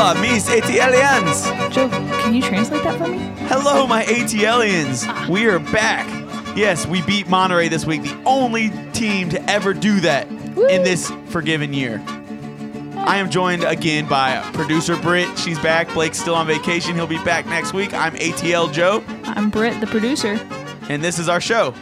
Hola, mis ATLians. Joe, can you translate that for me? Hello, my ATLians. Ah. We are back. Yes, we beat Monterrey this week, the only team to ever do that in this forgiven year. I am joined again by producer Britt. She's back. Blake's still on vacation. He'll be back next week. I'm ATL Joe, I'm Britt, the producer. and this is our show.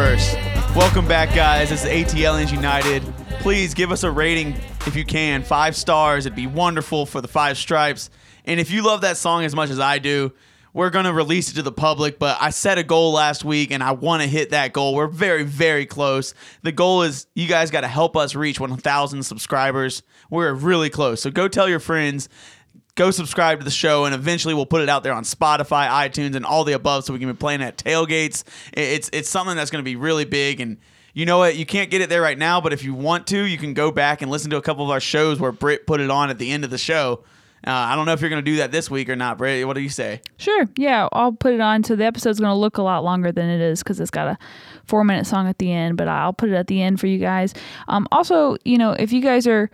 Verse. Welcome back, guys. This is United. Please give us a rating if you can. Five stars. It'd be wonderful for the five stripes. And if you love that song as much as I do, we're going to release it to the public. But I set a goal last week and I want to hit that goal. We're very, very close. The goal is you guys got to help us reach 1,000 subscribers. We're really close. So go tell your friends go subscribe to the show and eventually we'll put it out there on Spotify, iTunes, and all the above so we can be playing at tailgates. It's it's something that's going to be really big and you know what? You can't get it there right now, but if you want to, you can go back and listen to a couple of our shows where Britt put it on at the end of the show. Uh, I don't know if you're going to do that this week or not, Britt. What do you say? Sure. Yeah, I'll put it on. So the episode's going to look a lot longer than it is because it's got a four minute song at the end, but I'll put it at the end for you guys. Um, also, you know, if you guys are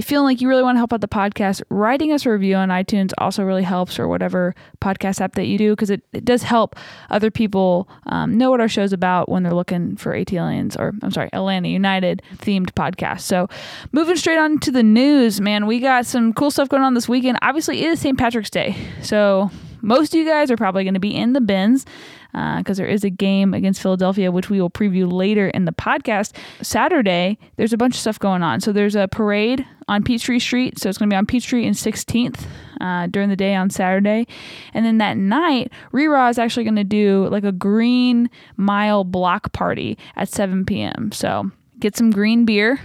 feeling like you really want to help out the podcast, writing us a review on iTunes also really helps or whatever podcast app that you do because it, it does help other people um, know what our show's about when they're looking for ATLians or I'm sorry, Atlanta United themed podcast. So moving straight on to the news, man, we got some cool stuff going on this weekend. Obviously, it is St. Patrick's Day. So most of you guys are probably going to be in the bins because there is a game against Philadelphia, which we will preview later in the podcast. Saturday, there's a bunch of stuff going on. So there's a parade on Peachtree Street. So it's going to be on Peachtree and 16th uh, during the day on Saturday. And then that night, Reraw is actually going to do like a green mile block party at 7 p.m. So get some green beer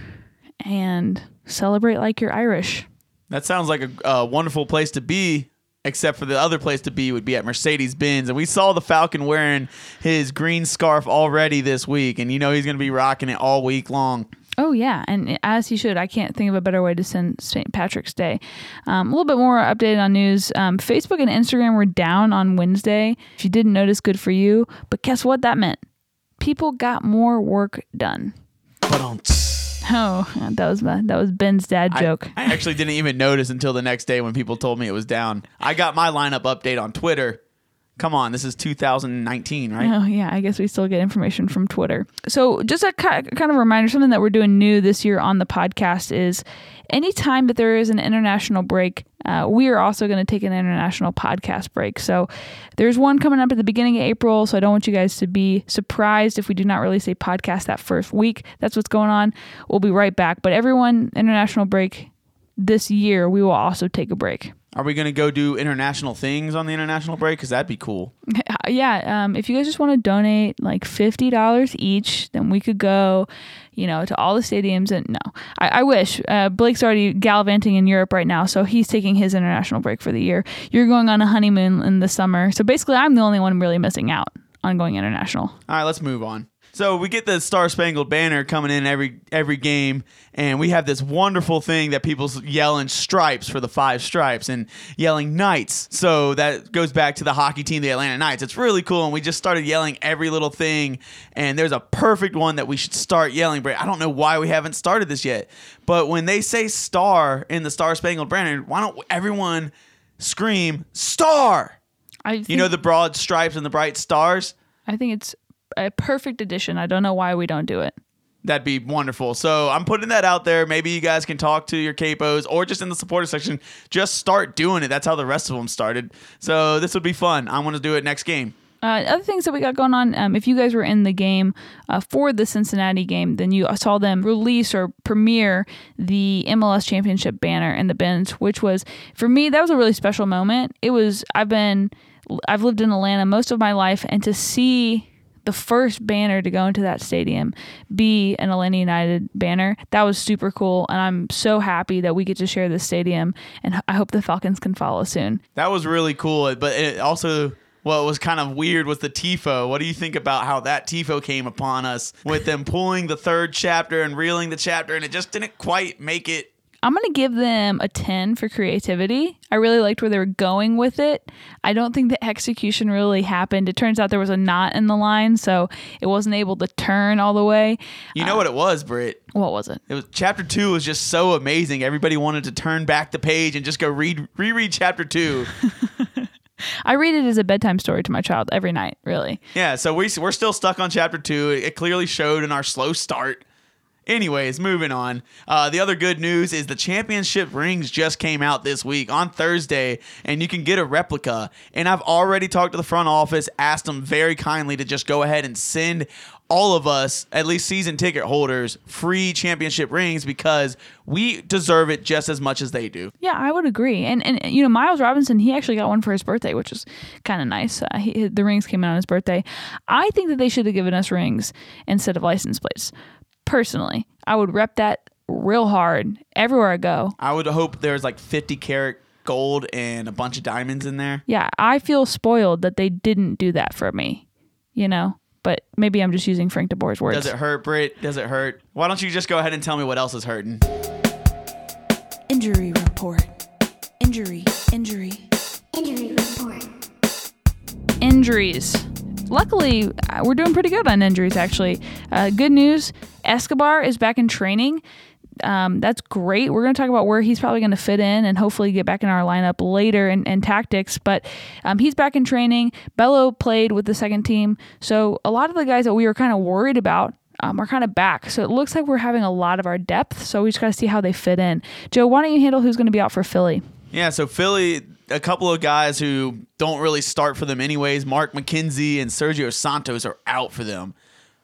and celebrate like you're Irish. That sounds like a, a wonderful place to be. Except for the other place to be would be at Mercedes Benz. And we saw the Falcon wearing his green scarf already this week. And you know he's going to be rocking it all week long. Oh yeah, and as he should. I can't think of a better way to send St. Patrick's Day. Um, a little bit more updated on news. Um, Facebook and Instagram were down on Wednesday. If you didn't notice, good for you. But guess what that meant? People got more work done. But on. Oh, that was my, that was Ben's dad joke. I, I actually didn't even notice until the next day when people told me it was down. I got my lineup update on Twitter. Come on, this is 2019, right? Oh yeah, I guess we still get information from Twitter. So just a kind of reminder, something that we're doing new this year on the podcast is anytime that there is an international break, uh, we are also going to take an international podcast break. So there's one coming up at the beginning of April. So I don't want you guys to be surprised if we do not release a podcast that first week. That's what's going on. We'll be right back. But everyone, international break this year, we will also take a break. Are we going to go do international things on the international break? Because that'd be cool. yeah, um, if you guys just want to donate like fifty dollars each, then we could go, you know, to all the stadiums. And no, I, I wish uh, Blake's already gallivanting in Europe right now, so he's taking his international break for the year. You're going on a honeymoon in the summer, so basically, I'm the only one really missing out on going international. All right, let's move on. So we get the Star Spangled Banner coming in every every game, and we have this wonderful thing that people's yelling stripes for the five stripes and yelling Knights. So that goes back to the hockey team, the Atlanta Knights. It's really cool, and we just started yelling every little thing. And there's a perfect one that we should start yelling. But I don't know why we haven't started this yet. But when they say "star" in the Star Spangled Banner, why don't everyone scream "star"? I think, You know the broad stripes and the bright stars. I think it's a perfect addition. I don't know why we don't do it. That'd be wonderful. So I'm putting that out there. Maybe you guys can talk to your capos or just in the supporter section. Just start doing it. That's how the rest of them started. So this would be fun. I want to do it next game. Uh, other things that we got going on, um, if you guys were in the game uh, for the Cincinnati game, then you saw them release or premiere the MLS Championship banner in the bench, which was, for me, that was a really special moment. It was, I've been, I've lived in Atlanta most of my life, and to see the first banner to go into that stadium be an Atlanta United banner. That was super cool, and I'm so happy that we get to share this stadium. And I hope the Falcons can follow soon. That was really cool, but it also what was kind of weird was the tifo. What do you think about how that tifo came upon us with them pulling the third chapter and reeling the chapter, and it just didn't quite make it I'm going to give them a 10 for creativity. I really liked where they were going with it. I don't think the execution really happened. It turns out there was a knot in the line, so it wasn't able to turn all the way. You know uh, what it was, Britt? What was it? It was chapter 2 was just so amazing. Everybody wanted to turn back the page and just go read reread chapter 2. I read it as a bedtime story to my child every night, really. Yeah, so we, we're still stuck on chapter 2. It clearly showed in our slow start Anyways, moving on. Uh, the other good news is the championship rings just came out this week on Thursday, and you can get a replica. And I've already talked to the front office, asked them very kindly to just go ahead and send all of us, at least season ticket holders, free championship rings because we deserve it just as much as they do. Yeah, I would agree. And and you know, Miles Robinson, he actually got one for his birthday, which is kind of nice. Uh, he, the rings came out on his birthday. I think that they should have given us rings instead of license plates personally, I would rep that real hard everywhere I go. I would hope there's like 50 karat gold and a bunch of diamonds in there. Yeah, I feel spoiled that they didn't do that for me, you know? But maybe I'm just using Frank DeBoer's words. Does it hurt, Britt? Does it hurt? Why don't you just go ahead and tell me what else is hurting? Injury report. Injury. Injury. Injury report. Injuries luckily, uh, we're doing pretty good on injuries, actually. Uh, good news Escobar is back in training. Um, that's great. We're going to talk about where he's probably going to fit in and hopefully get back in our lineup later in, in tactics. But um, he's back in training. Bello played with the second team. So a lot of the guys that we were kind of worried about um, are kind of back. So it looks like we're having a lot of our depth. So we just got to see how they fit in. Joe, why don't you handle who's going to be out for Philly? Yeah, so Philly, a couple of guys who don't really start for them anyways. Mark McKenzie and Sergio Santos are out for them,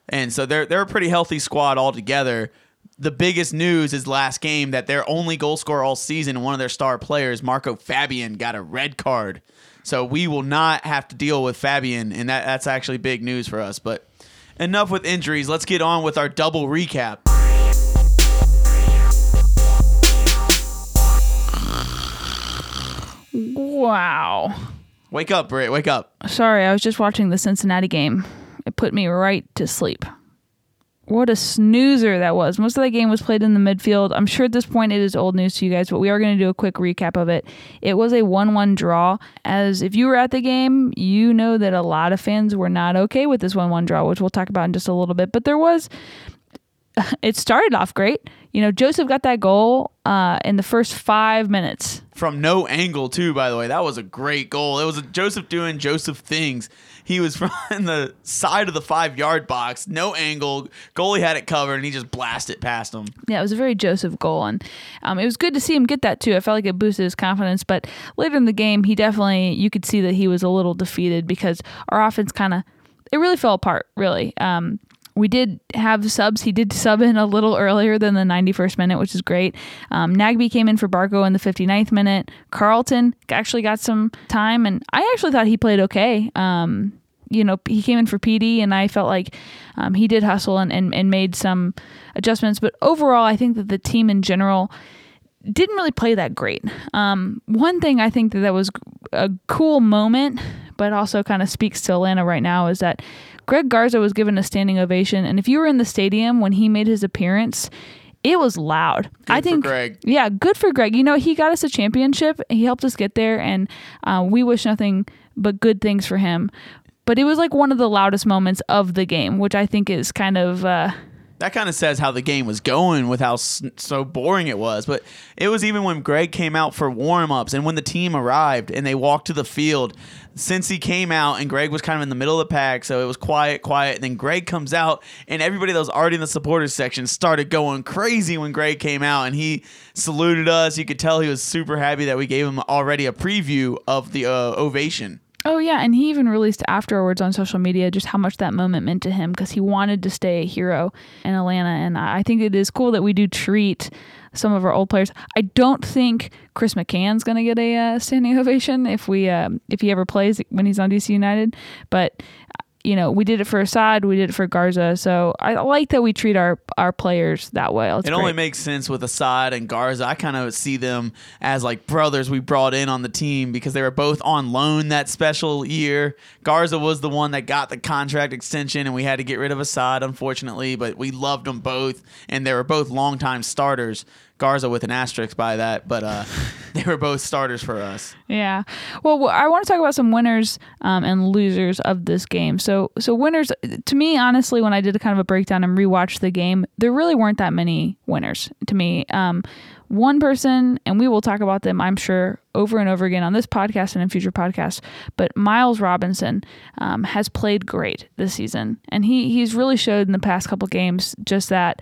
and so they're they're a pretty healthy squad altogether. The biggest news is last game that their only goal scorer all season, one of their star players, Marco Fabian, got a red card. So we will not have to deal with Fabian, and that, that's actually big news for us. But enough with injuries. Let's get on with our double recap. Wow. Wake up, Britt. Wake up. Sorry, I was just watching the Cincinnati game. It put me right to sleep. What a snoozer that was. Most of that game was played in the midfield. I'm sure at this point it is old news to you guys, but we are going to do a quick recap of it. It was a 1 1 draw. As if you were at the game, you know that a lot of fans were not okay with this 1 1 draw, which we'll talk about in just a little bit. But there was, it started off great. You know, Josef got that goal uh, in the first five minutes. From no angle, too, by the way. That was a great goal. It was Josef doing Josef things. He was from the side of the five yard box, no angle. Goalie had it covered, and he just blasted past him. Yeah, it was a very Josef goal, and um, it was good to see him get that too. I felt like it boosted his confidence. But later in the game, he definitely you could see that he was a little defeated because our offense kind of it really fell apart. Really, um, we did have subs. He did sub in a little earlier than the 91st minute, which is great. Um, Nagbe came in for Barco in the 59th minute. Carleton actually got some time, and I actually thought he played okay. Um, you know, he came in for PD, and I felt like um, he did hustle and, and, and made some adjustments. But overall, I think that the team in general didn't really play that great. Um, one thing I think that, that was a cool moment, but also kind of speaks to Atlanta right now, is that Greg Garza was given a standing ovation, and if you were in the stadium when he made his appearance, it was loud. Good I think, Greg. yeah, good for Greg. You know, he got us a championship. He helped us get there, and uh, we wish nothing but good things for him. But it was like one of the loudest moments of the game, which I think is kind of uh, that kind of says how the game was going with how so boring it was. But it was even when Greg came out for warm ups and when the team arrived and they walked to the field. Since he came out and Greg was kind of in the middle of the pack, so it was quiet, quiet. And then Greg comes out and everybody that was already in the supporters section started going crazy when Greg came out and he saluted us. You could tell he was super happy that we gave him already a preview of the uh, ovation. Oh yeah, and he even released afterwards on social media just how much that moment meant to him because he wanted to stay a hero in Atlanta, and I think it is cool that we do treat some of our old players. I don't think Chris McCann's going to get a uh, standing ovation if we uh, if he ever plays when he's on DC United, but you know we did it for Asad, we did it for Garza, so I like that we treat our our players that way. It's it only makes sense with Asad and Garza. I kind of see them as like brothers we brought in on the team because they were both on loan that special year. Garza was the one that got the contract extension, and we had to get rid of Asad, unfortunately, but we loved them both, and they were both longtime starters. Garza with an asterisk by that, but uh, they were both starters for us. Yeah. Well, I want to talk about some winners um, and losers of this game. So, so winners to me, honestly, when I did a kind of a breakdown and rewatched the game, there really weren't that many winners to me. Um, one person, and we will talk about them, I'm sure, over and over again on this podcast and in future podcasts. But Miles Robinson um, has played great this season, and he he's really showed in the past couple games just that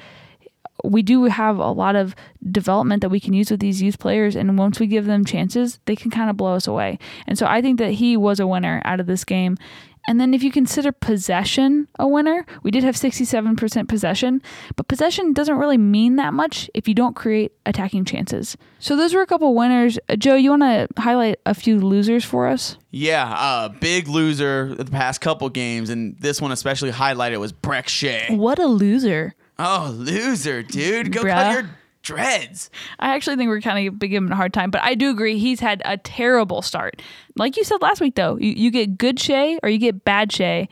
we do have a lot of development that we can use with these youth players and once we give them chances they can kind of blow us away. And so i think that he was a winner out of this game. And then if you consider possession a winner we did have 67% possession but possession doesn't really mean that much if you don't create attacking chances. So those were a couple winners. Uh, joe you want to highlight a few losers for us? Yeah, uh, big loser the past couple games, and this one especially highlighted was Brek Shea. what a loser Oh, loser, dude! Go Bruh. cut your dreads. I actually think we're kind of giving him a hard time, but I do agree he's had a terrible start. Like you said last week, though, you, you get good Shea or you get bad Shea,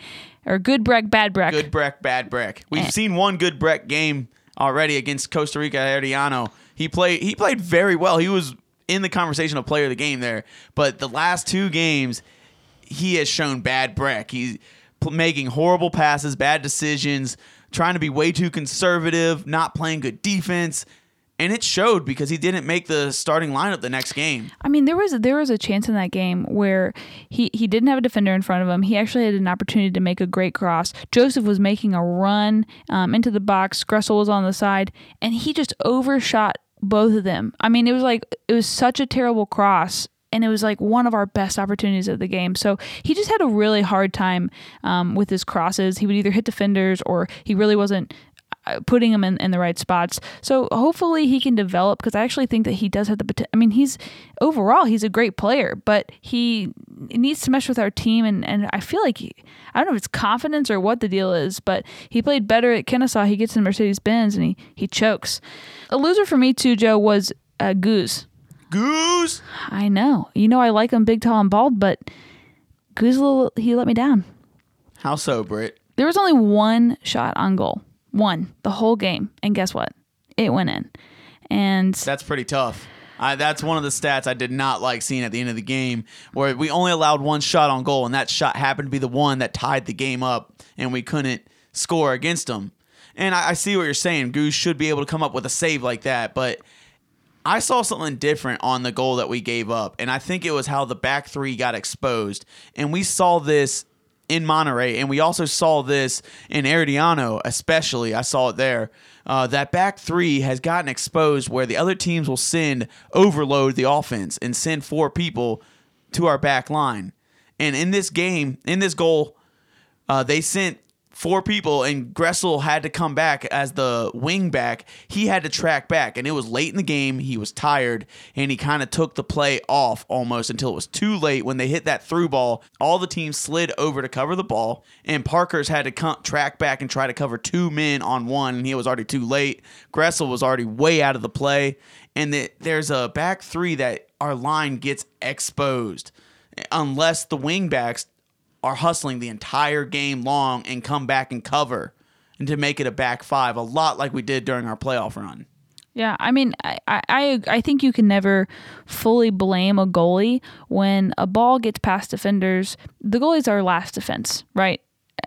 or good Brek, bad Brek. Good Brek, bad Brek. We've Eh. seen one good Brek game already against Costa Rica Herediano. He played he played very well. He was in the conversation of player of the game there. But the last two games, he has shown bad Brek. He's making horrible passes, bad decisions, trying to be way too conservative, not playing good defense. And it showed because he didn't make the starting lineup the next game. I mean, there was there was a chance in that game where he he didn't have a defender in front of him. He actually had an opportunity to make a great cross. Josef was making a run um, into the box. Gressel was on the side, and he just overshot both of them. I mean, it was like it was such a terrible cross. And it was like one of our best opportunities of the game. So he just had a really hard time um, with his crosses. He would either hit defenders or he really wasn't uh, putting him in, in the right spots. So hopefully he can develop because I actually think that he does have the potential. I mean, he's overall he's a great player, but he needs to mesh with our team. And, and I feel like he, I don't know if it's confidence or what the deal is, but he played better at Kennesaw. He gets in Mercedes Benz and he he chokes. A loser for me too, Joe, was uh, Goose. Goose. I know, you know, I like him big, tall, and bald, but Goose a little, he let me down. How so, Britt? There was only one shot on goal, one the whole game, and guess what? It went in. And That's pretty tough. I, that's one of the stats I did not like seeing at the end of the game, where we only allowed one shot on goal, and that shot happened to be the one that tied the game up, and we couldn't score against them. And I, I see what you're saying. Goose should be able to come up with a save like that, but I saw something different on the goal that we gave up, and I think it was how the back three got exposed. And we saw this in Monterrey, and we also saw this in Herediano, especially. I saw it there. Uh, that back three has gotten exposed where the other teams will send overload the offense and send four people to our back line. And in this game, in this goal, uh, they sent four people, and Gressel had to come back as the wing back. He had to track back, and it was late in the game. He was tired, and he kind of took the play off almost until it was too late. When they hit that through ball, all the teams slid over to cover the ball, and Parkhurst had to come, track back and try to cover two men on one, and he was already too late. Gressel was already way out of the play, and the, there's a back three that our line gets exposed unless the wingbacks are hustling the entire game long and come back and cover and to make it a back five, a lot like we did during our playoff run. Yeah, I mean, I, I I think you can never fully blame a goalie when a ball gets past defenders. The goalie's our last defense, right?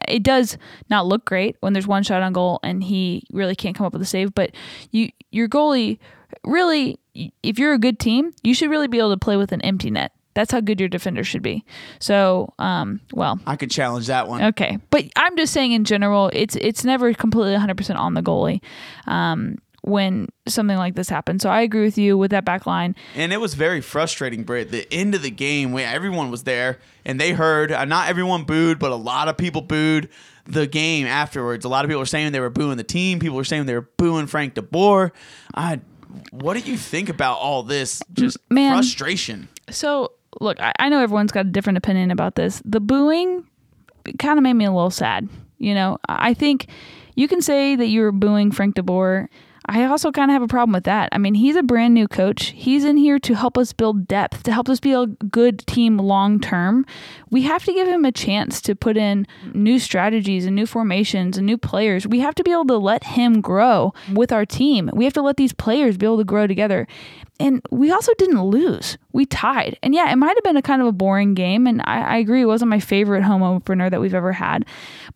it does not look great when there's one shot on goal and he really can't come up with a save. But you, your goalie, really, if you're a good team, you should really be able to play with an empty net. That's how good your defender should be. So, um, well, I could challenge that one. Okay, but I'm just saying in general, it's it's never completely 100% on the goalie um, when something like this happens. So I agree with you with that back line. And it was very frustrating, Britt. The end of the game, where everyone was there and they heard. Uh, not everyone booed, but a lot of people booed the game afterwards. A lot of people were saying they were booing the team. People were saying they were booing Frank DeBoer. I, what do you think about all this? Just Man. frustration. So look, I, I know everyone's got a different opinion about this. The booing kind of made me a little sad. You know, I think you can say that you were booing Frank DeBoer. I also kind of have a problem with that. I mean, he's a brand new coach. He's in here to help us build depth, to help us be a good team long term. We have to give him a chance to put in new strategies and new formations and new players. We have to be able to let him grow with our team. We have to let these players be able to grow together. And we also didn't lose. We tied. And yeah, it might have been a kind of a boring game. And I, I agree, it wasn't my favorite home opener that we've ever had.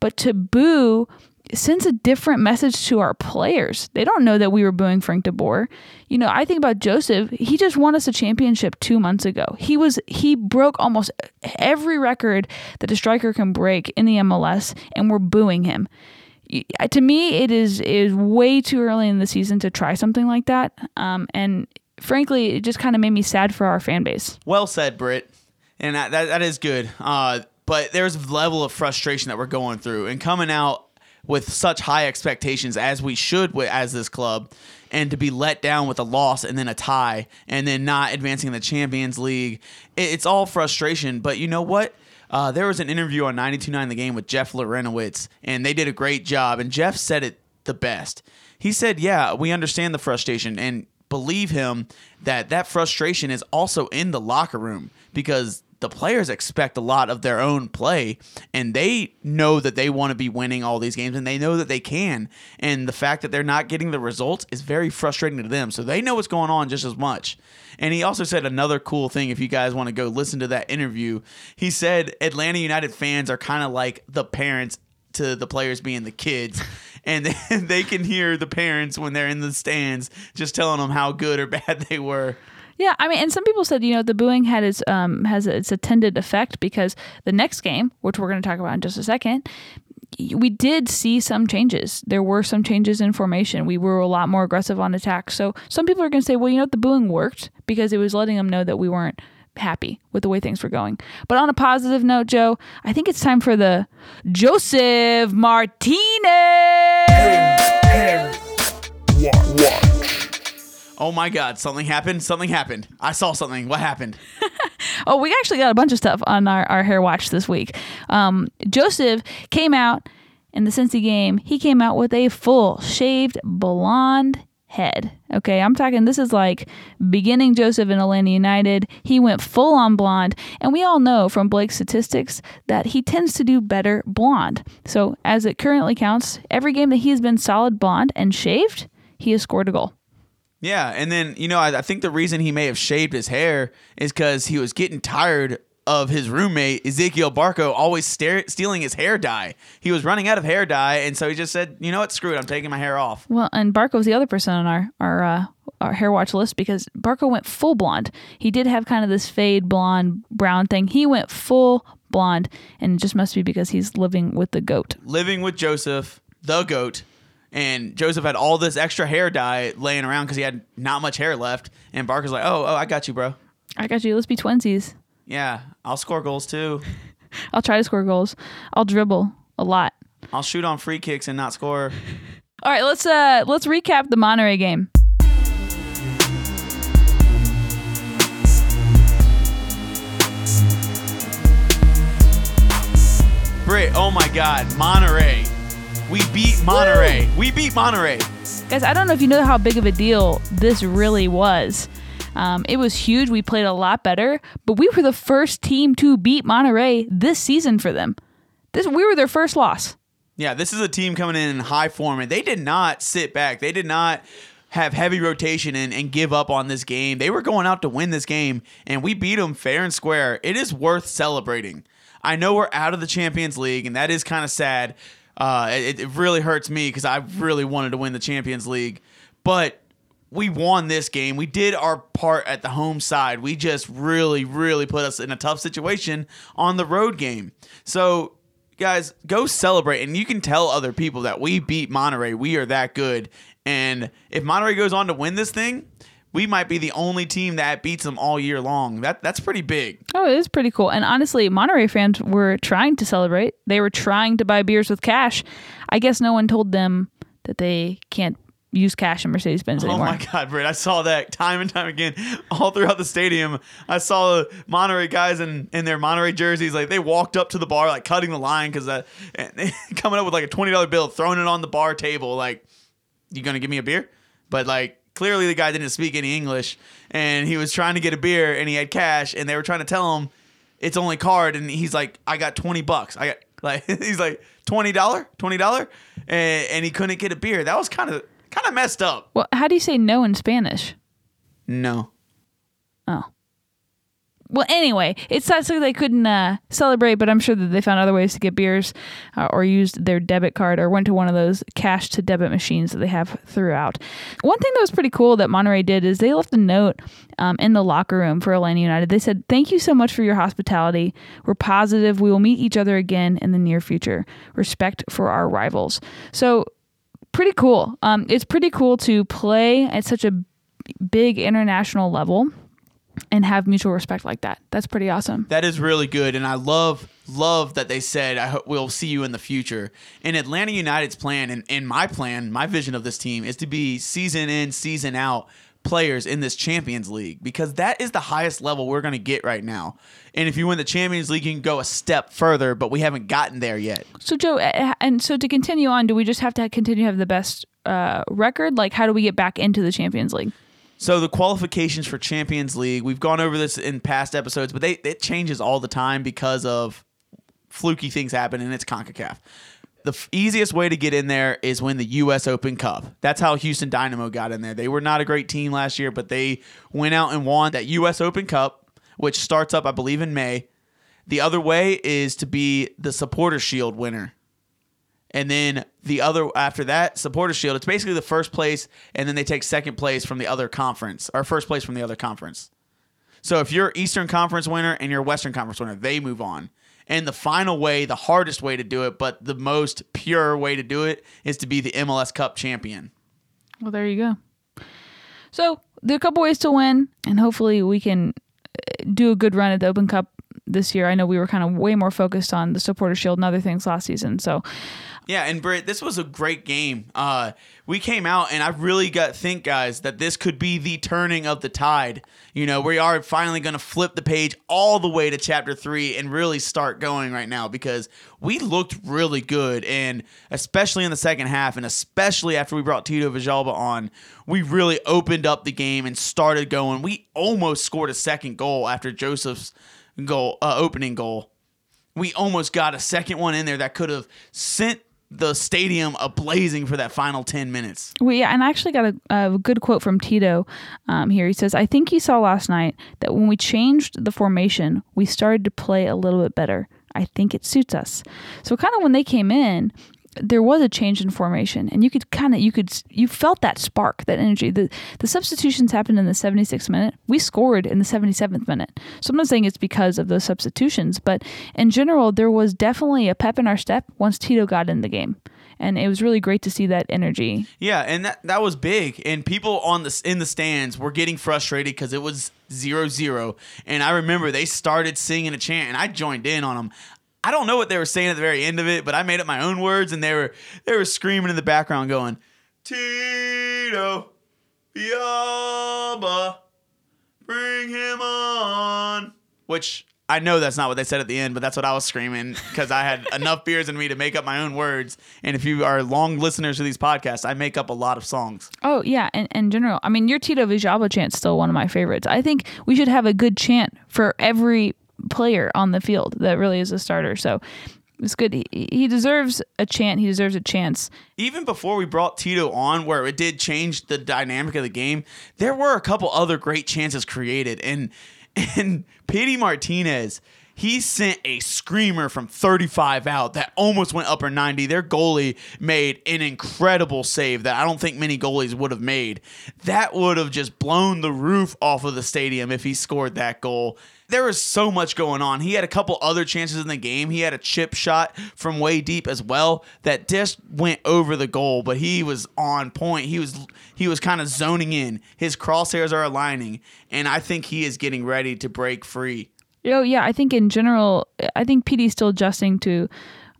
But to boo sends a different message to our players. They don't know that we were booing Frank DeBoer. You know, I think about Josef. He just won us a championship two months ago. He was he broke almost every record that a striker can break in the MLS, and we're booing him. To me, it is is way too early in the season to try something like that. Um, and frankly, it just kind of made me sad for our fan base. Well said, Britt. And that, that, that is good. Uh, but there's a level of frustration that we're going through and coming out with such high expectations as we should wi- as this club and to be let down with a loss and then a tie and then not advancing in the Champions League. It, it's all frustration. But you know what? Uh, there was an interview on 92.9 The Game with Jeff Larentowicz, and they did a great job. And Jeff said it the best. He said, "Yeah, we understand the frustration and believe him that that frustration is also in the locker room because the players expect a lot of their own play and they know that they want to be winning all these games and they know that they can. And the fact that they're not getting the results is very frustrating to them so they know what's going on just as much. And he also said another cool thing if you guys want to go listen to that interview. He said atlanta united fans are kind of like the parents to the players being the kids and they can hear the parents when they're in the stands just telling them how good or bad they were Yeah, I mean, and some people said you know the booing had its um has its attended effect because the next game, which we're going to talk about in just a second, we did see some changes. There were some changes in formation. We were a lot more aggressive on attack. So some people are going to say, well, you know, the booing worked because it was letting them know that we weren't happy with the way things were going. But on a positive note, Joe, I think it's time for the Josef Martinez. Oh my god something happened something happened i saw something what happened Oh, we actually got a bunch of stuff on our, our hair watch this week. Um, Josef came out in the Cincy game. He came out with a full shaved blonde head. Okay, I'm talking. This is like beginning Josef in Atlanta United. He went full on blonde, and we all know from Blake's statistics that he tends to do better blonde. So as it currently counts, every game that he has been solid blonde and shaved, he has scored a goal. Yeah, and then you know I, I think the reason he may have shaved his hair is because he was getting tired of his roommate Ezequiel Barco always stare, stealing his hair dye. He was running out of hair dye, and so he just said, "You know what? Screw it. I'm taking my hair off." Well, and Barco was the other person on our our uh, our hair watch list because Barco went full blonde. He did have kind of this fade blonde brown thing. He went full blonde, and it just must be because he's living with the goat. Living with Josef, the goat, and Josef had all this extra hair dye laying around because he had not much hair left, and Barco's like, "Oh, oh, I got you, bro. I got you. Let's be twinsies. Yeah, I'll score goals too. I'll try to score goals. I'll dribble a lot. I'll shoot on free kicks and not score." All right, let's uh let's recap the Monterrey game. Britt, oh my God, Monterrey. We beat Monterrey. We beat Monterrey. Guys, I don't know if you know how big of a deal this really was. Um, it was huge. We played a lot better, but we were the first team to beat Monterrey this season for them. This we were their first loss. Yeah, this is a team coming in in high form, and they did not sit back. They did not have heavy rotation and, and give up on this game. They were going out to win this game, and we beat them fair and square. It is worth celebrating. I know we're out of the Champions League, and that is kind of sad. Uh, it, it really hurts me because I really wanted to win the Champions League, but we won this game. We did our part at the home side. We just really, really put us in a tough situation on the road game. So, guys, go celebrate. And you can tell other people that we beat Monterrey. We are that good. And if Monterrey goes on to win this thing, we might be the only team that beats them all year long. That that's pretty big. Oh, it is pretty cool. And honestly, Monterrey fans were trying to celebrate. They were trying to buy beers with cash. I guess no one told them that they can't use cash in Mercedes Benz anymore. Oh my God, Britt! I saw that time and time again, all throughout the stadium. I saw the Monterrey guys in, in their Monterrey jerseys, like they walked up to the bar, like cutting the line because uh, and coming up with like a twenty dollar bill, throwing it on the bar table, like, "You gonna give me a beer?" But like clearly the guy didn't speak any English, and he was trying to get a beer, and he had cash, and they were trying to tell him it's only card, and he's like, "I got twenty bucks." I got like he's like twenty dollar, twenty dollar, and, and he couldn't get a beer. That was kind of kind of messed up. Well, how do you say no in Spanish? No. Oh. Well, anyway, it's not so they couldn't uh, celebrate, but I'm sure that they found other ways to get beers uh, or used their debit card or went to one of those cash to debit machines that they have throughout. One thing that was pretty cool that Monterrey did is they left a note um, in the locker room for Atlanta United. They said, Thank you so much for your hospitality. We're positive we will meet each other again in the near future. Respect for our rivals. So, pretty cool. Um, it's pretty cool to play at such a big international level and have mutual respect like that. That's pretty awesome. That is really good, and I love love that they said I hope we'll see you in the future. And Atlanta United's plan, and, and my plan, my vision of this team is to be season in, season out players in this Champions League because that is the highest level we're going to get right now. And if you win the Champions League, you can go a step further, but we haven't gotten there yet. So Joe, and so to continue on, do we just have to continue to have the best uh, record? Like, how do we get back into the Champions League? So the qualifications for Champions League, we've gone over this in past episodes, but they it changes all the time because of fluky things happen and it's CONCACAF. The f- easiest way to get in there is win the U.S. Open Cup. That's how Houston Dynamo got in there. They were not a great team last year, but they went out and won that U.S. Open Cup, which starts up, I believe, in May. The other way is to be the Supporter Shield winner. And then the other after that, Supporter Shield, it's basically the first place, and then they take second place from the other conference, or first place from the other conference. So if you're Eastern Conference winner and you're Western Conference winner, they move on. And the final way, the hardest way to do it, but the most pure way to do it, is to be the MLS Cup champion. Well, there you go. So there are a couple ways to win, and hopefully we can uh, do a good run at the Open Cup this year. I know we were kind of way more focused on the Supporter Shield and other things last season. So Yeah, and Britt, this was a great game. Uh, we came out, and I really got think, guys, that this could be the turning of the tide. You know, we are finally going to flip the page all the way to chapter three and really start going right now because we looked really good, and especially in the second half, and especially after we brought Tito Villalba on, we really opened up the game and started going. We almost scored a second goal after Josef's goal, uh, opening goal we almost got a second one in there that could have sent the stadium ablazing for that final 10 minutes. Yeah, and I actually got a, a good quote from Tito um, here. He says, I think you saw last night that when we changed the formation, we started to play a little bit better. I think it suits us. So, kind of when they came in, there was a change in formation and you could kind of you could you felt that spark that energy. The the substitutions happened in the 76th minute. We scored in the 77th minute. So i'm not saying it's because of those substitutions but in general there was definitely a pep in our step once tito got in the game. And it was really great to see that energy. Yeah, and that that was big. And people on the in the stands were getting frustrated cuz it was 0-0 and I remember they started singing a chant and I joined in on them. I don't know what they were saying at the very end of it, but I made up my own words and they were they were screaming in the background going, "Tito Biaba, bring him on." Which I know that's not what they said at the end, but that's what I was screaming because I had enough beers in me to make up my own words. And if you are long listeners to these podcasts, I make up a lot of songs. Oh yeah, and in general, I mean, your Tito Villalba chant's still one of my favorites. I think we should have a good chant for every player on the field that really is a starter. So it's good. He, he deserves a chant. He deserves a chance. Even before we brought Tito on, where it did change the dynamic of the game, there were a couple other great chances created. And and Pity Martinez, He sent a screamer from 35 out that almost went upper 90. Their goalie made an incredible save that I don't think many goalies would have made. That would have just blown the roof off of the stadium if he scored that goal. There was so much going on. He had a couple other chances in the game. He had a chip shot from way deep as well that just went over the goal, but he was on point. He was he was kind of zoning in. His crosshairs are aligning, and I think he is getting ready to break free. Oh yeah, I think in general, I think PD's still adjusting to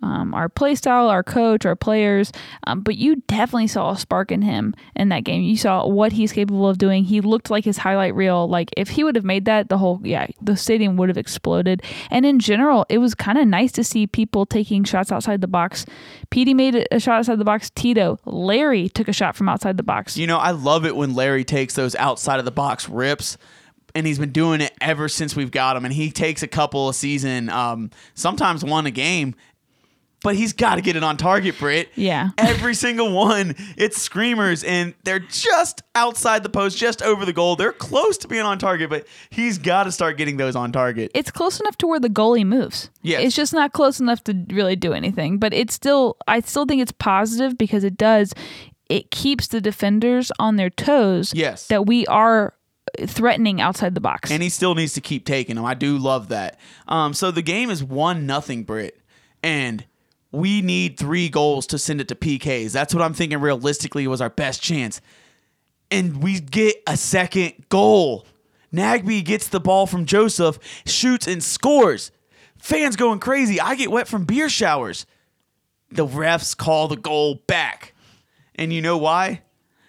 um, our play style, our coach, our players. Um, but you definitely saw a spark in him in that game. You saw what he's capable of doing. He looked like his highlight reel. Like if he would have made that, the whole yeah, the stadium would have exploded. And in general, it was kind of nice to see people taking shots outside the box. PD made a shot outside the box. Tito, Larry took a shot from outside the box. You know, I love it when Larry takes those outside of the box rips. And he's been doing it ever since we've got him. And he takes a couple a season, um, sometimes one a game, but he's got to get it on target, Britt. Yeah. Every single one, it's screamers, and they're just outside the post, just over the goal. They're close to being on target, but he's got to start getting those on target. it's close enough to where the goalie moves. Yeah. It's just not close enough to really do anything. But it's still, I still think it's positive because it does, it keeps the defenders on their toes. Yes. That we are threatening outside the box. and he still needs to keep taking them. I do love that. Um, so the game is one nothing, Britt, and we need three goals to send it to PKs. That's what I'm thinking. Realistically, was our best chance, and we get a second goal. Nagbe gets the ball from Josef, shoots and scores. Fans going crazy. I get wet from beer showers. The refs call the goal back, and you know why?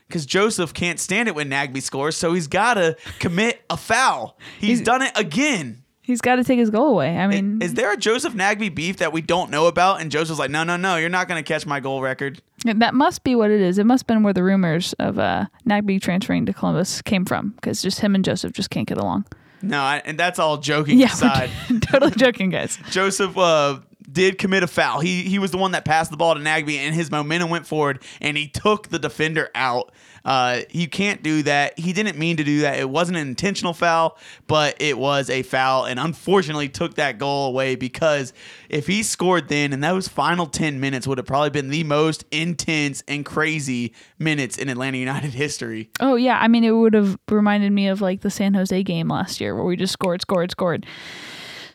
because Josef can't stand it when Nagbe scores, so he's got to commit a foul. He's done it again. He's got to take his goal away. I mean, Is there a Josef Nagbe beef that we don't know about? And Josef's like, no, no, no, you're not going to catch my goal record. that must be what it is. It must have been where the rumors of uh, Nagbe transferring to Columbus came from because just him and Josef just can't get along. No, I, and that's all joking Yeah, aside. totally joking, guys. Josef uh, did commit a foul. He he was the one that passed the ball to Nagbe, and his momentum went forward, and he took the defender out. Uh, you can't do that. He didn't mean to do that. It wasn't an intentional foul, but it was a foul, and unfortunately took that goal away because if he scored then, and those final ten minutes would have probably been the most intense and crazy minutes in Atlanta United history. Oh yeah, I mean it would have reminded me of like the San Jose game last year where we just scored, scored, scored.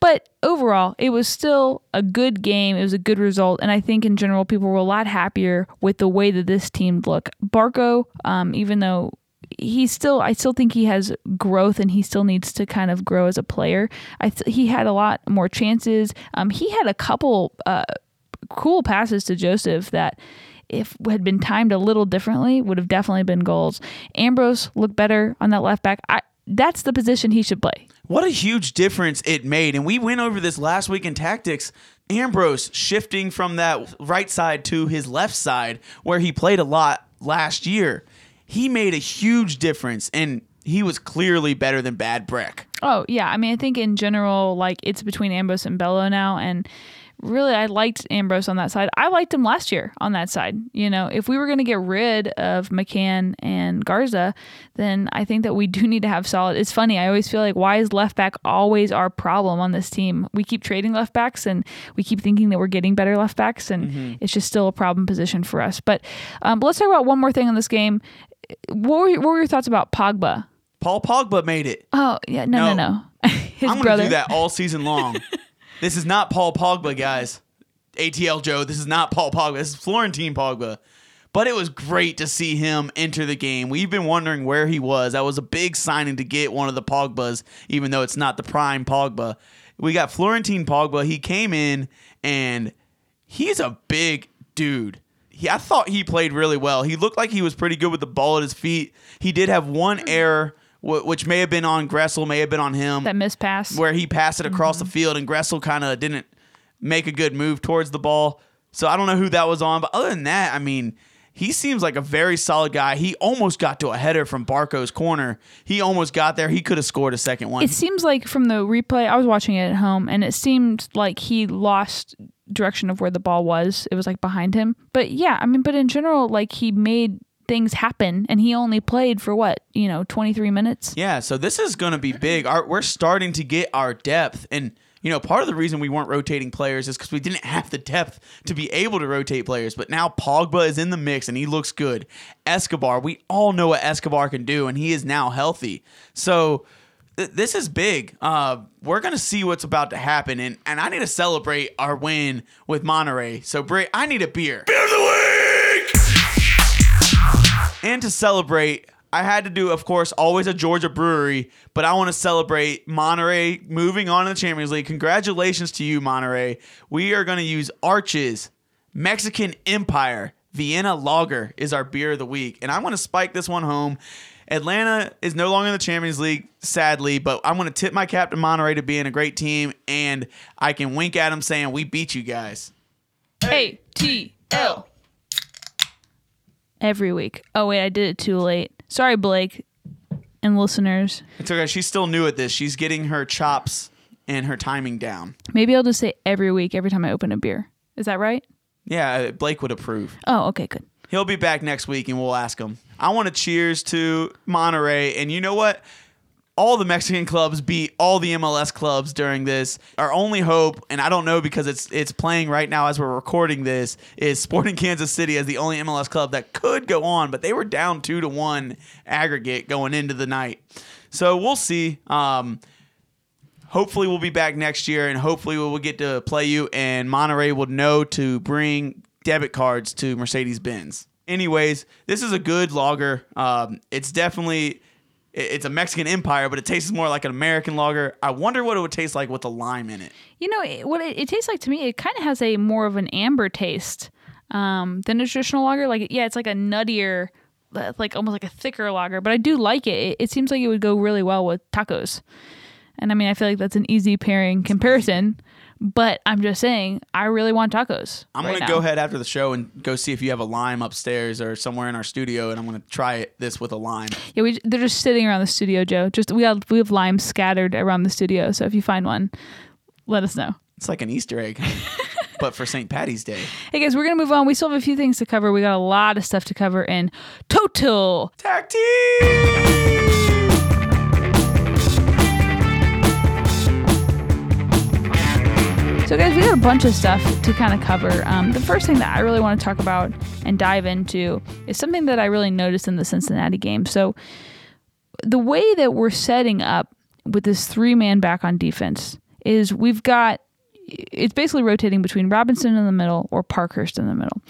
But overall, it was still a good game. It was a good result, and I think in general people were a lot happier with the way that this team looked. Barco, um, even though he's still, I still think he has growth, and he still needs to kind of grow as a player. I th- he had a lot more chances. Um, he had a couple uh, cool passes to Josef that if had been timed a little differently would have definitely been goals. Ambrose looked better on that left back. I that's the position he should play. What a huge difference it made. And we went over this last week in tactics. Ambrose shifting from that right side to his left side, where he played a lot last year. He made a huge difference, and he was clearly better than Bad Brek. Oh yeah, I mean I think in general like it's between Ambrose and Bello now and really I liked Ambrose on that side. I liked him last year on that side. You know, if we were going to get rid of McCann and Garza, then I think that we do need to have solid. It's funny. I always feel like why is left back always our problem on this team? We keep trading left backs and we keep thinking that we're getting better left backs and it's just still a problem position for us. But, um, but let's talk about one more thing on this game. What were, what were your thoughts about Pogba? Paul Pogba made it. Oh, yeah, no, no, No. no. His I'm brother. to do that all season long. this is not Paul Pogba, guys. ATL Joe, this is not Paul Pogba. This is Florentin Pogba. But it was great to see him enter the game. We've been wondering where he was. That was a big signing to get one of the Pogbas, even though it's not the prime Pogba. We got Florentin Pogba. He came in and he's a big dude. He, I thought he played really well. He looked like he was pretty good with the ball at his feet. He did have one error, wh- which may have been on Gressel, may have been on him that mispass. where he passed it across the mm-hmm. field and Gressel kind of didn't make a good move towards the ball. So I don't know who that was on, but other than that, I mean, he seems like a very solid guy. He almost got to a header from Barco's corner. He almost got there. He could have scored a second one. It seems like from the replay, I was watching it at home, and it seemed like he lost direction of where the ball was. It was like behind him. But yeah, I mean, but in general, like he made things happen, and he only played for what you know, twenty three minutes. yeah, so this is going to be big. Our, we're starting to get our depth and you know, part of the reason we weren't rotating players is because we didn't have the depth to be able to rotate players. But now Pogba is in the mix and he looks good. Escobar, we all know what Escobar can do, and he is now healthy. So th- this is big. Uh, we're gonna see what's about to happen, and and I need to celebrate our win with Monterrey. So Bray, I need a beer. Beer of the week. And to celebrate, I had to do, of course, always a Georgia brewery, but I want to celebrate Monterrey moving on to the Champions League. Congratulations to you, Monterrey. We are going to use Arches Mexican Empire Vienna Lager is our beer of the week, and I'm going to spike this one home. Atlanta is no longer in the Champions League, sadly, but I'm going to tip my cap to Monterrey to being a great team, and I can wink at them saying, We beat you guys. A T L. Every week. Oh wait, I did it too late. Sorry, Blake and listeners. It's okay. She's still new at this. She's getting her chops and her timing down. Maybe I'll just say every week every time I open a beer. Is that right? Yeah, uh, Blake would approve. Oh, okay, good. He'll be back next week and we'll ask him. I want to cheers to Monterrey. And you know what? All the Mexican clubs beat all the MLS clubs during this. Our only hope, and I don't know because it's it's playing right now as we're recording this, is Sporting Kansas City as the only MLS club that could go on, but they were down two to one aggregate going into the night. So we'll see. Um, hopefully we'll be back next year and hopefully we will get to play you and Monterrey will know to bring debit cards to Mercedes Benz. Anyways, this is a good logger. Um, it's definitely it- it's a Mexican empire, but it tastes more like an American lager. I wonder what it would taste like with the lime in it. You know it, what it, it tastes like to me? It kind of has a more of an amber taste um, than a traditional lager. Like yeah, it's like a nuttier, uh, like almost like a thicker lager. But I do like it. it. It seems like it would go really well with tacos. And I mean, I feel like that's an easy pairing comparison. But I'm just saying, I really want tacos. I'm right gonna now. go ahead after the show and go see if you have a lime upstairs or somewhere in our studio, and I'm gonna try it, this with a lime. Yeah, we they're just sitting around the studio, Joe. Just we have we have limes scattered around the studio. So if you find one, let us know. It's like an Easter egg, but for St. Patty's Day. Hey guys, we're gonna move on. We still have a few things to cover. We got a lot of stuff to cover in total. Tag So guys, we got a bunch of stuff to kind of cover. Um, the first thing that I really want to talk about and dive into is something that I really noticed in the Cincinnati game. So the way that we're setting up with this three man back on defense is we've got it's basically rotating between Robinson in the middle or Parkhurst in the middle.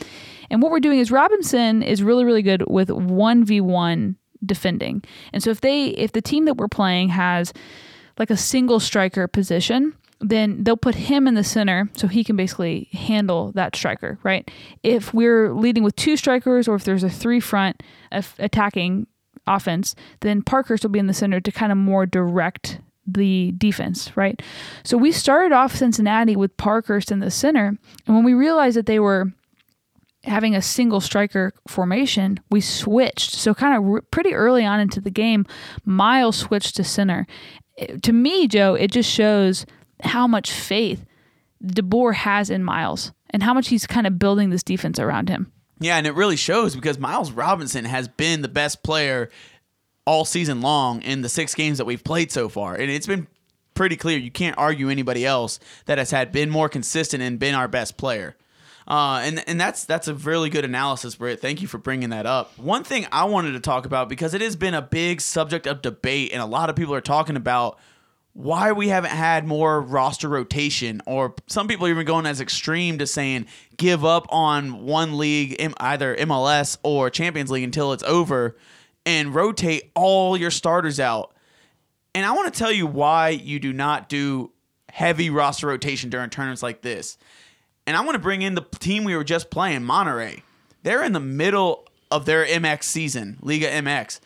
And what we're doing is Robinson is really, really good with 1v1 defending. And so if they if the team that we're playing has like a single striker position, then they'll put him in the center so he can basically handle that striker, right? If we're leading with two strikers or if there's a three front attacking offense, then Parkhurst will be in the center to kind of more direct the defense, right? So we started off Cincinnati with Parkhurst in the center, and when we realized that they were having a single striker formation, we switched. So kind of pretty early on into the game, Miles switched to center. It- to me, Joe, it just shows how much faith DeBoer has in Miles and how much he's kind of building this defense around him. Yeah, and it really shows because Miles Robinson has been the best player all season long in the six games that we've played so far. And it's been pretty clear. You can't argue anybody else that has had been more consistent and been our best player. Uh, and and that's that's a really good analysis, Britt. Thank you for bringing that up. One thing I wanted to talk about because it has been a big subject of debate, and a lot of people are talking about why we haven't had more roster rotation, or some people are even going as extreme to saying give up on one league, either MLS or Champions League, until it's over, and rotate all your starters out. And I want to tell you why you do not do heavy roster rotation during tournaments like this. And I want to bring in the team we were just playing, Monterrey. They're in the middle of their MX season, Liga MX,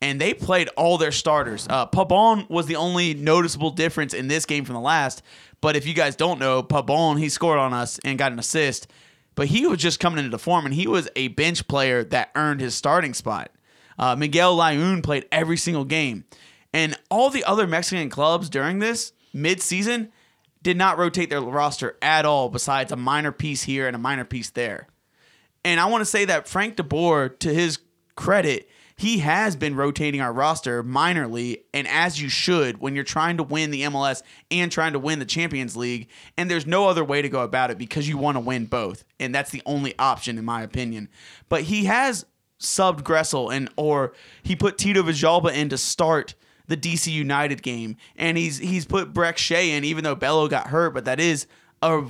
and they played all their starters. Uh, Pabon was the only noticeable difference in this game from the last. But if you guys don't know, Pabon, he scored on us and got an assist. But he was just coming into the form, and he was a bench player that earned his starting spot. Uh, Miguel Layun played every single game. And all the other Mexican clubs during this mid-season did not rotate their roster at all, besides a minor piece here and a minor piece there. And I want to say that Frank DeBoer, to his credit, he has been rotating our roster minorly, and as you should when you're trying to win the MLS and trying to win the Champions League. And there's no other way to go about it because you want to win both, and that's the only option in my opinion. But he has subbed Gressel and or he put Tito Villalba in to start the DC United game, and he's he's put Brek Shea in, even though Bello got hurt, but that is a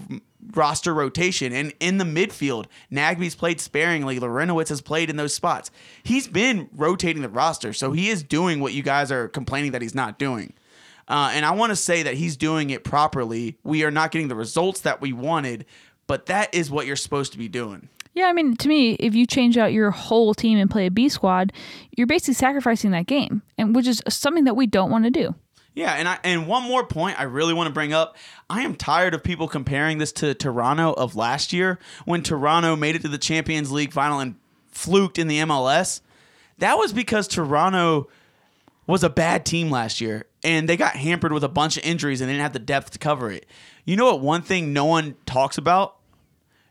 roster rotation. And in the midfield, Nagbe's played sparingly. Larentowicz has played in those spots. He's been rotating the roster, so he is doing what you guys are complaining that he's not doing. Uh, and I want to say that he's doing it properly. We are not getting the results that we wanted, but that is what you're supposed to be doing. Yeah, I mean, to me, if you change out your whole team and play a B squad, you're basically sacrificing that game, and which is something that we don't want to do. Yeah, and I and one more point I really want to bring up. I am tired of people comparing this to Toronto of last year when Toronto made it to the Champions League final and fluked in the MLS. That was because Toronto was a bad team last year and they got hampered with a bunch of injuries and they didn't have the depth to cover it. You know what one thing no one talks about?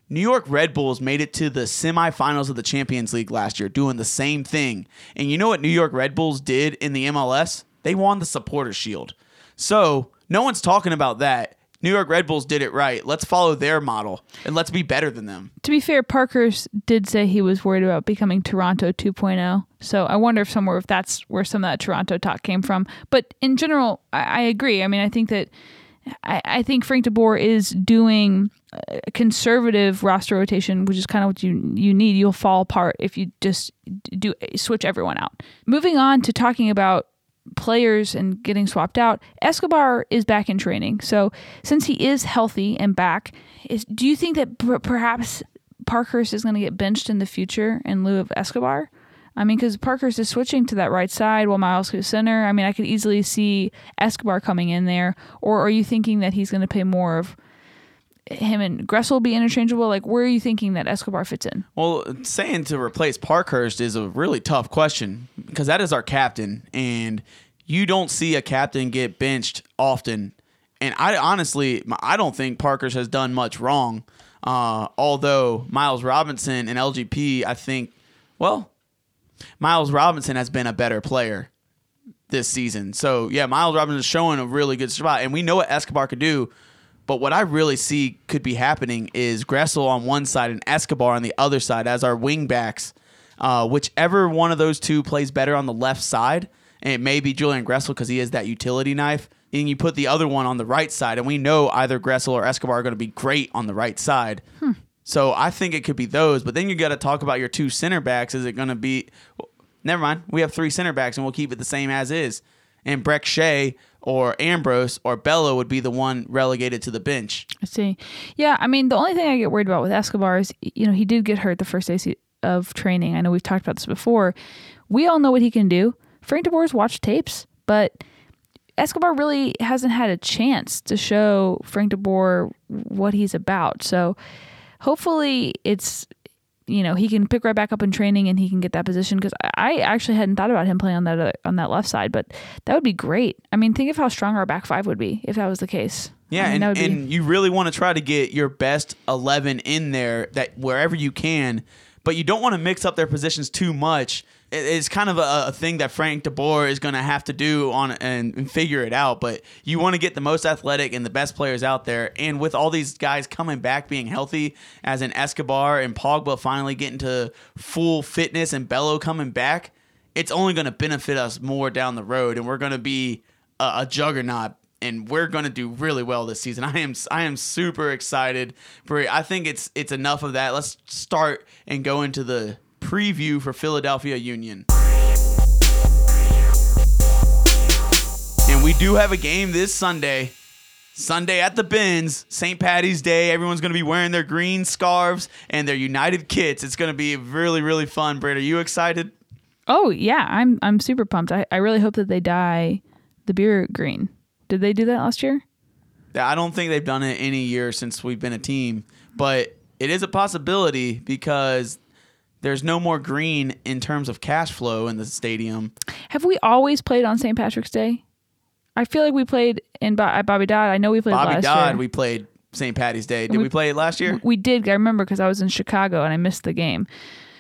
New York Red Bulls made it to the semifinals of the Champions League last year doing the same thing. And you know what New York Red Bulls did in the MLS? They won the supporter shield. So no one's talking about that. New York Red Bulls did it right. Let's follow their model and let's be better than them. To be fair, Parkhurst did say he was worried about becoming Toronto 2.0. So I wonder if somewhere if that's where some of that Toronto talk came from. But in general, I, I agree. I mean, I think that I, I think Frank De Boer is doing a conservative roster rotation, which is kind of what you you need. You'll fall apart if you just do switch everyone out. Moving on to talking about players and getting swapped out, Escobar is back in training. So since he is healthy and back, is, do you think that per- perhaps Parkhurst is going to get benched in the future in lieu of Escobar? I mean, because Parkhurst is switching to that right side while Miles goes center. I mean, I could easily see Escobar coming in there. Or are you thinking that he's going to play more of him and Gressel be interchangeable? Like, where are you thinking that Escobar fits in? Well, saying to replace Parkhurst is a really tough question because that is our captain, and you don't see a captain get benched often. And I honestly, I don't think Parkhurst has done much wrong. Uh, although Miles Robinson and LGP, I think, well, Miles Robinson has been a better player this season. So yeah, Miles Robinson is showing a really good spot, and we know what Escobar could do. But what I really see could be happening is Gressel on one side and Escobar on the other side as our wing backs. Uh, whichever one of those two plays better on the left side, and it may be Julian Gressel because he is that utility knife. And you put the other one on the right side, and we know either Gressel or Escobar are going to be great on the right side. So I think it could be those. But then you got to talk about your two center backs. Is it going to be? Never mind. We have three center backs, and we'll keep it the same as is. And Brek Shea or Ambrose or Bello would be the one relegated to the bench. I see. Yeah, I mean, the only thing I get worried about with Escobar is, you know, he did get hurt the first day of training. I know we've talked about this before. We all know what he can do. Frank DeBoer's watched tapes, but Escobar really hasn't had a chance to show Frank DeBoer what he's about. So hopefully it's you know he can pick right back up in training and he can get that position because I actually hadn't thought about him playing on that other, on that left side, but that would be great. I mean, think of how strong our back five would be if that was the case. Yeah, I mean, and, be- and you really want to try to get your best 11 in there that wherever you can, but you don't want to mix up their positions too much. It- It's kind of a, a thing that Frank DeBoer is going to have to do on and, and figure it out. But you want to get the most athletic and the best players out there. And with all these guys coming back, being healthy, as in Escobar and Pogba finally getting to full fitness and Bello coming back, it's only going to benefit us more down the road, and we're going to be a, a juggernaut and we're to do really well this season. I am I am super excited for. I think it's it's enough of that. Let's start and go into the preview for Philadelphia Union. And we do have a game this Sunday. Sunday at the Benz, St. Patty's Day. Everyone's going to be wearing their green scarves and their United kits. It's going to be really, really fun. Britt, are you excited? Oh yeah, I'm I'm super pumped. I, I really hope that they dye the beer green. Did they do that last year? Yeah, I don't think they've done it any year since we've been a team, but it is a possibility because there's no more green in terms of cash flow in the stadium. Have we always played on St. Patrick's Day? I feel like we played in Bo- at Bobby Dodd. I know we played Bobby last Dodd, year. we played St. Patty's Day. Did We- we, play it last year? We did. I remember because I was in Chicago and I missed the game.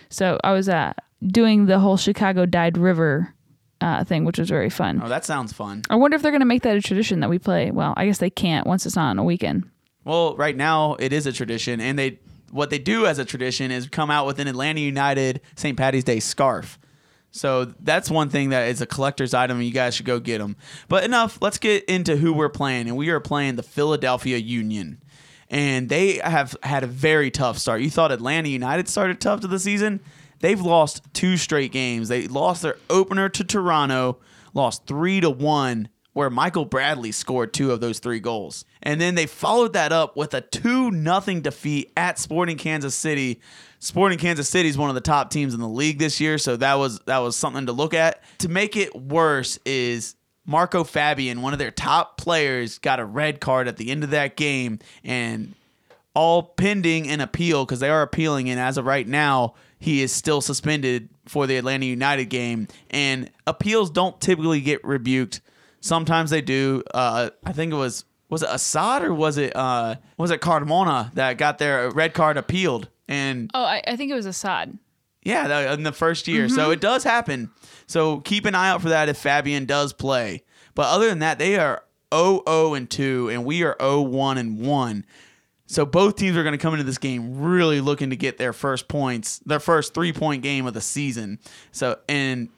So I was uh, doing the whole Chicago Dyed River uh, thing, which was very fun. Oh, that sounds fun. I wonder if they're going to make that a tradition that we play. Well, I guess they can't once it's not on a weekend. Well, right now it is a tradition, and they what they do as a tradition is come out with an Atlanta United St. Patty's Day scarf. So that's one thing that is a collector's item, and you guys should go get them. But enough. Let's get into who we're playing, and we are playing the Philadelphia Union, and they have had a very tough start. You thought Atlanta United started tough to the season? They've lost two straight games. They lost their opener to Toronto, lost three to one where Michael Bradley scored two of those three goals. And then they followed that up with a 2 nothing defeat at Sporting Kansas City. Sporting Kansas City is one of the top teams in the league this year, so that was that was something to look at. To make it worse is Marco Fabian, one of their top players, got a red card at the end of that game and all pending an appeal because they are appealing and as of right now he is still suspended for the Atlanta United game and appeals don't typically get rebuked Sometimes they do. Uh, I think it was was it Asad or was it uh, was it Carmona that got their red card appealed? And Oh, I, I think it was Asad. yeah, that, in the first year. So it does happen. So keep an eye out for that if Fabian does play. But other than that, they are 0 0 and 2, and we are 0 1 and 1. So both teams are going to come into this game really looking to get their first points, their first three point game of the season. So and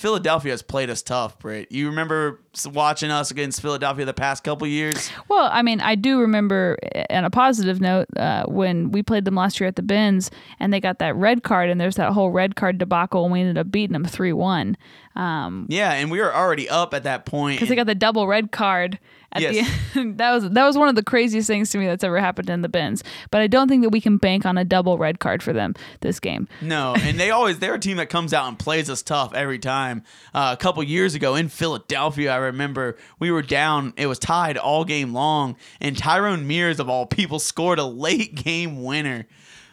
Philadelphia has played us tough, Britt. You remember watching us against Philadelphia the past couple years? Well, I mean, I do remember, uh, on a positive note, uh, when we played them last year at the Benz and they got that red card, and there's that whole red card debacle, and we ended up beating them 3 1 Yeah, and we were already up at that point. because they got the double red card. At Yes. the end. that was that was one of the craziest things to me that's ever happened in the Benz. But I don't think that we can bank on a double red card for them this game. No, and they always they're a team that comes out and plays us tough every time. Uh, a couple years ago in Philadelphia, I remember we were down. It was tied all game long, and Tyrone Mears of all people scored a late game winner.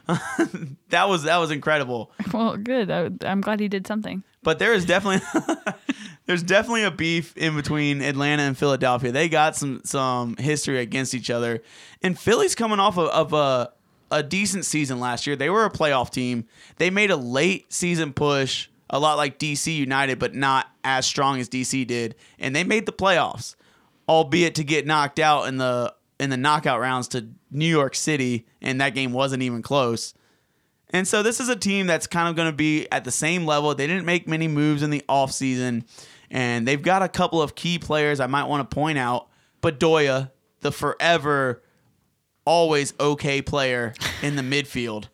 that was that was incredible. Well, good. I, I'm glad he did something. But there is definitely there's definitely a beef in between Atlanta and Philadelphia. They got some some history against each other, and Philly's coming off of, of a a decent season last year. They were a playoff team. They made a late season push, a lot like DC United, but not as strong as DC did, and they made the playoffs, albeit to get knocked out in the in the knockout rounds to New York City, and that game wasn't even close. And so this is a team that's kind of going to be at the same level. They didn't make many moves in the offseason, and they've got a couple of key players I might want to point out. Bedoya, the forever, always okay player in the midfield.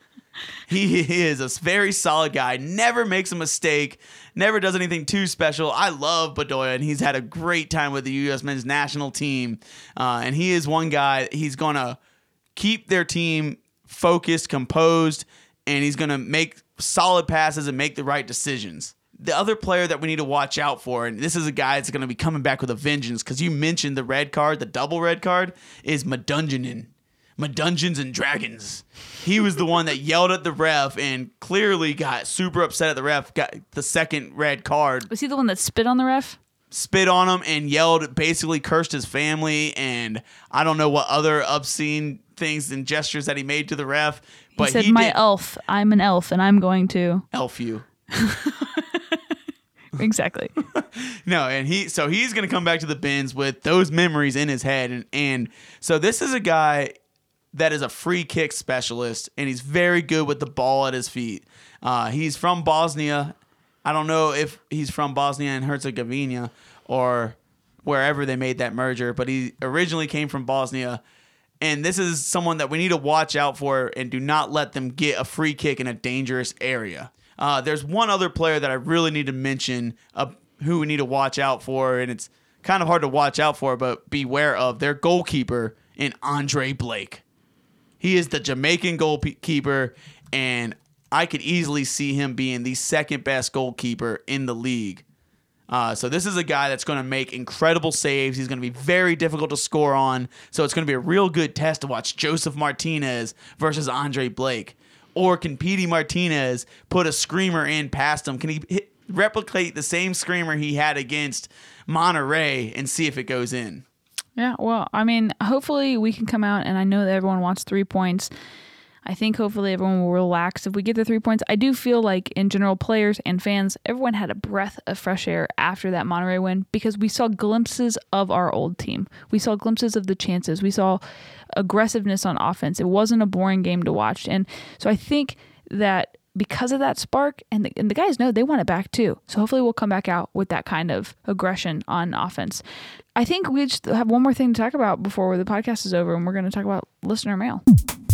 He is a very solid guy, never makes a mistake, never does anything too special. I love Bedoya, and he's had a great time with the U.S. men's national team. Uh, and he is one guy, he's going to keep their team focused, composed, and he's going to make solid passes and make the right decisions. The other player that we need to watch out for, and this is a guy that's going to be coming back with a vengeance because you mentioned the red card, the double red card, is Medunjanin. Madungeons and Dragons. He was the one that yelled at the ref and clearly got super upset at the ref, got the second red card Was he the one that spit on the ref? spit on him and yelled, basically cursed his family, and I don't know what other obscene things and gestures that he made to the ref. But he said, he "My did elf. I'm an elf, and I'm going to." elf you. Exactly. No, and he so he's gonna come back to the Benz with those memories in his head, and and so this is a guy that is a free kick specialist, and he's very good with the ball at his feet. Uh, he's from Bosnia. I don't know if he's from Bosnia and Herzegovina or wherever they made that merger, but he originally came from Bosnia. And this is someone that we need to watch out for and do not let them get a free kick in a dangerous area. Uh, there's one other player that I really need to mention uh, who we need to watch out for, and it's kind of hard to watch out for, but beware of their goalkeeper in Andre Blake. He is the Jamaican goalkeeper, and I could easily see him being the second best goalkeeper in the league. Uh, so this is a guy that's going to make incredible saves. He's going to be very difficult to score on. So it's going to be a real good test to watch Josef Martinez versus Andre Blake. Or can Pity Martinez put a screamer in past him? Can he hit, replicate the same screamer he had against Monterrey and see if it goes in? Yeah, well, I mean, hopefully we can come out, and I know that everyone wants three points. I think hopefully everyone will relax if we get the three points. I do feel like in general, players and fans, everyone had a breath of fresh air after that Monterrey win because we saw glimpses of our old team. We saw glimpses of the chances. We saw aggressiveness on offense. It wasn't a boring game to watch. And so I think that because of that spark, and the, and the guys know they want it back too. So hopefully we'll come back out with that kind of aggression on offense. I think we just have one more thing to talk about before the podcast is over, and we're going to talk about listener mail.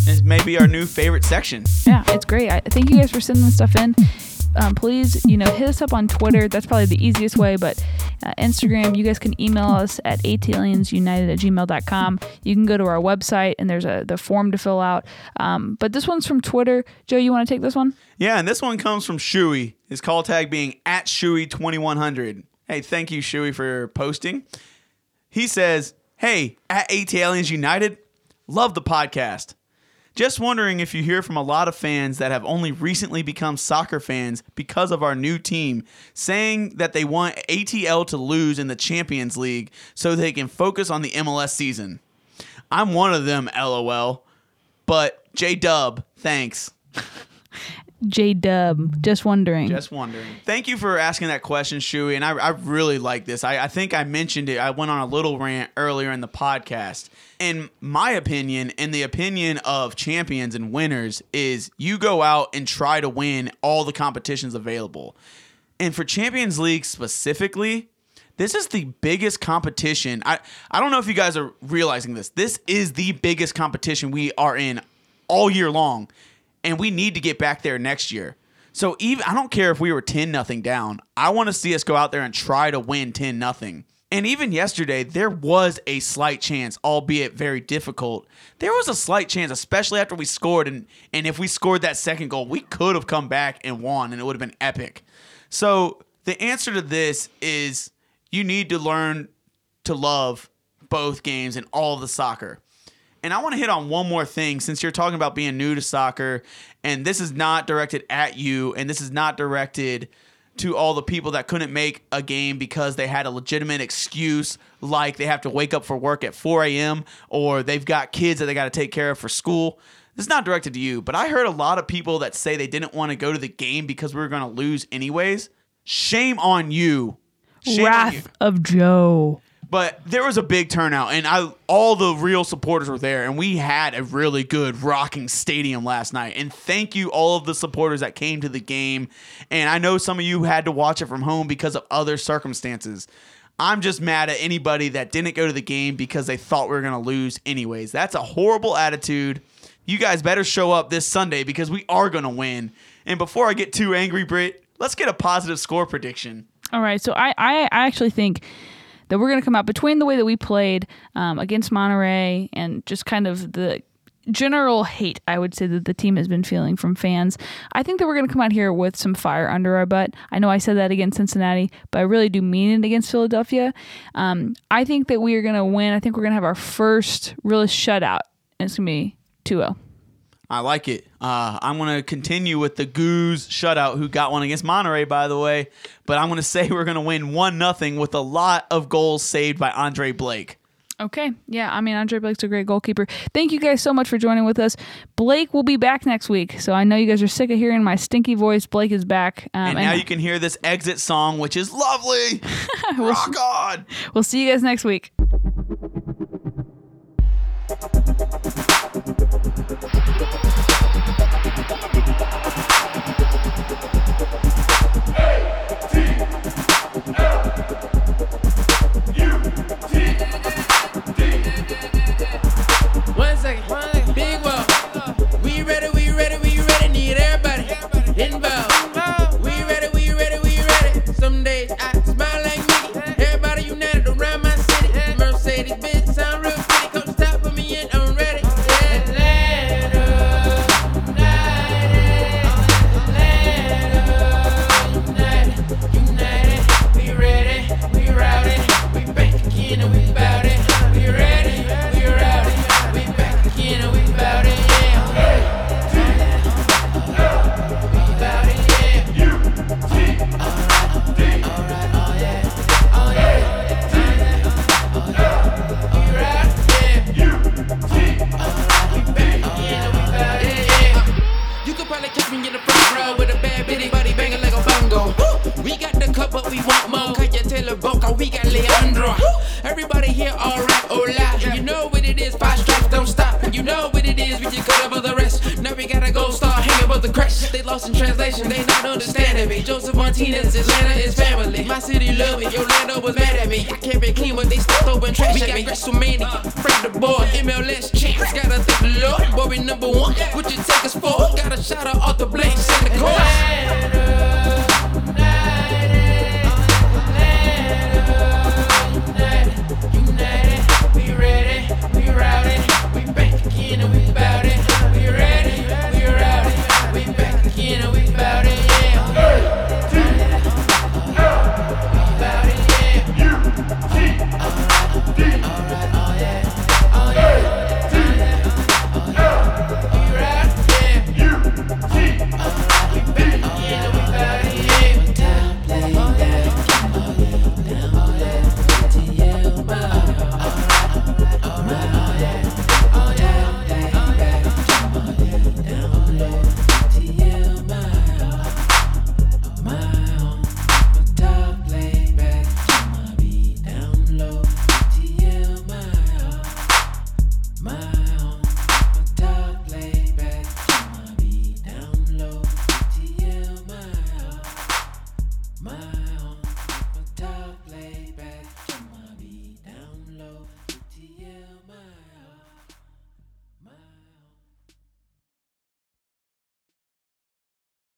It's maybe our new favorite section. Yeah, it's great. I thank you guys for sending this stuff in. Um, please, you know, hit us up on Twitter. That's probably the easiest way, but uh, Instagram, you guys can email us at ataliensunited at gmail.com. You can go to our website and there's a the form to fill out. Um, but this one's from Twitter. Joe, you want to take this one? Yeah, and this one comes from Shuey. His call tag being at Shuey2100. Hey, thank you, Shuey, for posting. He says, Hey, at AT United, love the podcast. Just wondering if you hear from a lot of fans that have only recently become soccer fans because of our new team saying that they want ATL to lose in the Champions League so they can focus on the MLS season. I'm one of them, lol. But J Dub, thanks. J Dub, just wondering. Just wondering. Thank you for asking that question, Shuey. And I, I really like this. I, I think I mentioned it. I went on a little rant earlier in the podcast. In my opinion, and the opinion of champions and winners, is you go out and try to win all the competitions available. And for Champions League specifically, this is the biggest competition. I, I don't know if you guys are realizing this. This is the biggest competition we are in all year long and we need to get back there next year. So even I don't care if we were 10 nothing down. I want to see us go out there and try to win 10 nothing. And even yesterday, there was a slight chance, albeit very difficult. There was a slight chance, especially after we scored. And, and if we scored that second goal, we could have come back and won, and it would have been epic. So the answer to this is you need to learn to love both games and all the soccer. And I want to hit on one more thing since you're talking about being new to soccer, and this is not directed at you, and this is not directed to all the people that couldn't make a game because they had a legitimate excuse, like they have to wake up for work at 4 a.m. or they've got kids that they got to take care of for school. This is not directed to you, but I heard a lot of people that say they didn't want to go to the game because we were going to lose anyways. Shame on you. Shame on you. Wrath of Joe. But there was a big turnout, and I all the real supporters were there, and we had a really good rocking stadium last night. And thank you all of the supporters that came to the game. And I know some of you had to watch it from home because of other circumstances. I'm just mad at anybody that didn't go to the game because they thought we were going to lose anyways. That's a horrible attitude. You guys better show up this Sunday because we are going to win. And before I get too angry, Britt, let's get a positive score prediction. All right, so I, I, I actually think that we're going to come out between the way that we played um, against Monterrey and just kind of the general hate I would say that the team has been feeling from fans. I think that we're going to come out here with some fire under our butt. I know I said that against Cincinnati, but I really do mean it against Philadelphia. Um, I think that we are going to win. I think we're going to have our first real shutout, and it's going to be 2 0. I like it. Uh, I'm going to continue with the Goose shutout, who got one against Monterrey, by the way. But I'm going to say we're going to win 1 nothing with a lot of goals saved by Andre Blake. Okay. Yeah. I mean, Andre Blake's a great goalkeeper. Thank you guys so much for joining with us. Blake will be back next week. So I know you guys are sick of hearing my stinky voice. Blake is back. Um, And now you can hear this exit song, which is lovely. Rock on. we'll see you guys next week. We just cut up the rest. Now we gotta go start hanging with the crest. They lost in translation, they not understanding me. Josef Martinez, Atlanta is family. My city love me, Orlando was mad at me. I can't be clean, but they stopped throwing trash at me. WrestleMania, Fred the boy, MLS champs. Gotta thank the Lord, boy, we number one. What you take us for? Got a shout out off the blank, Santa Claus.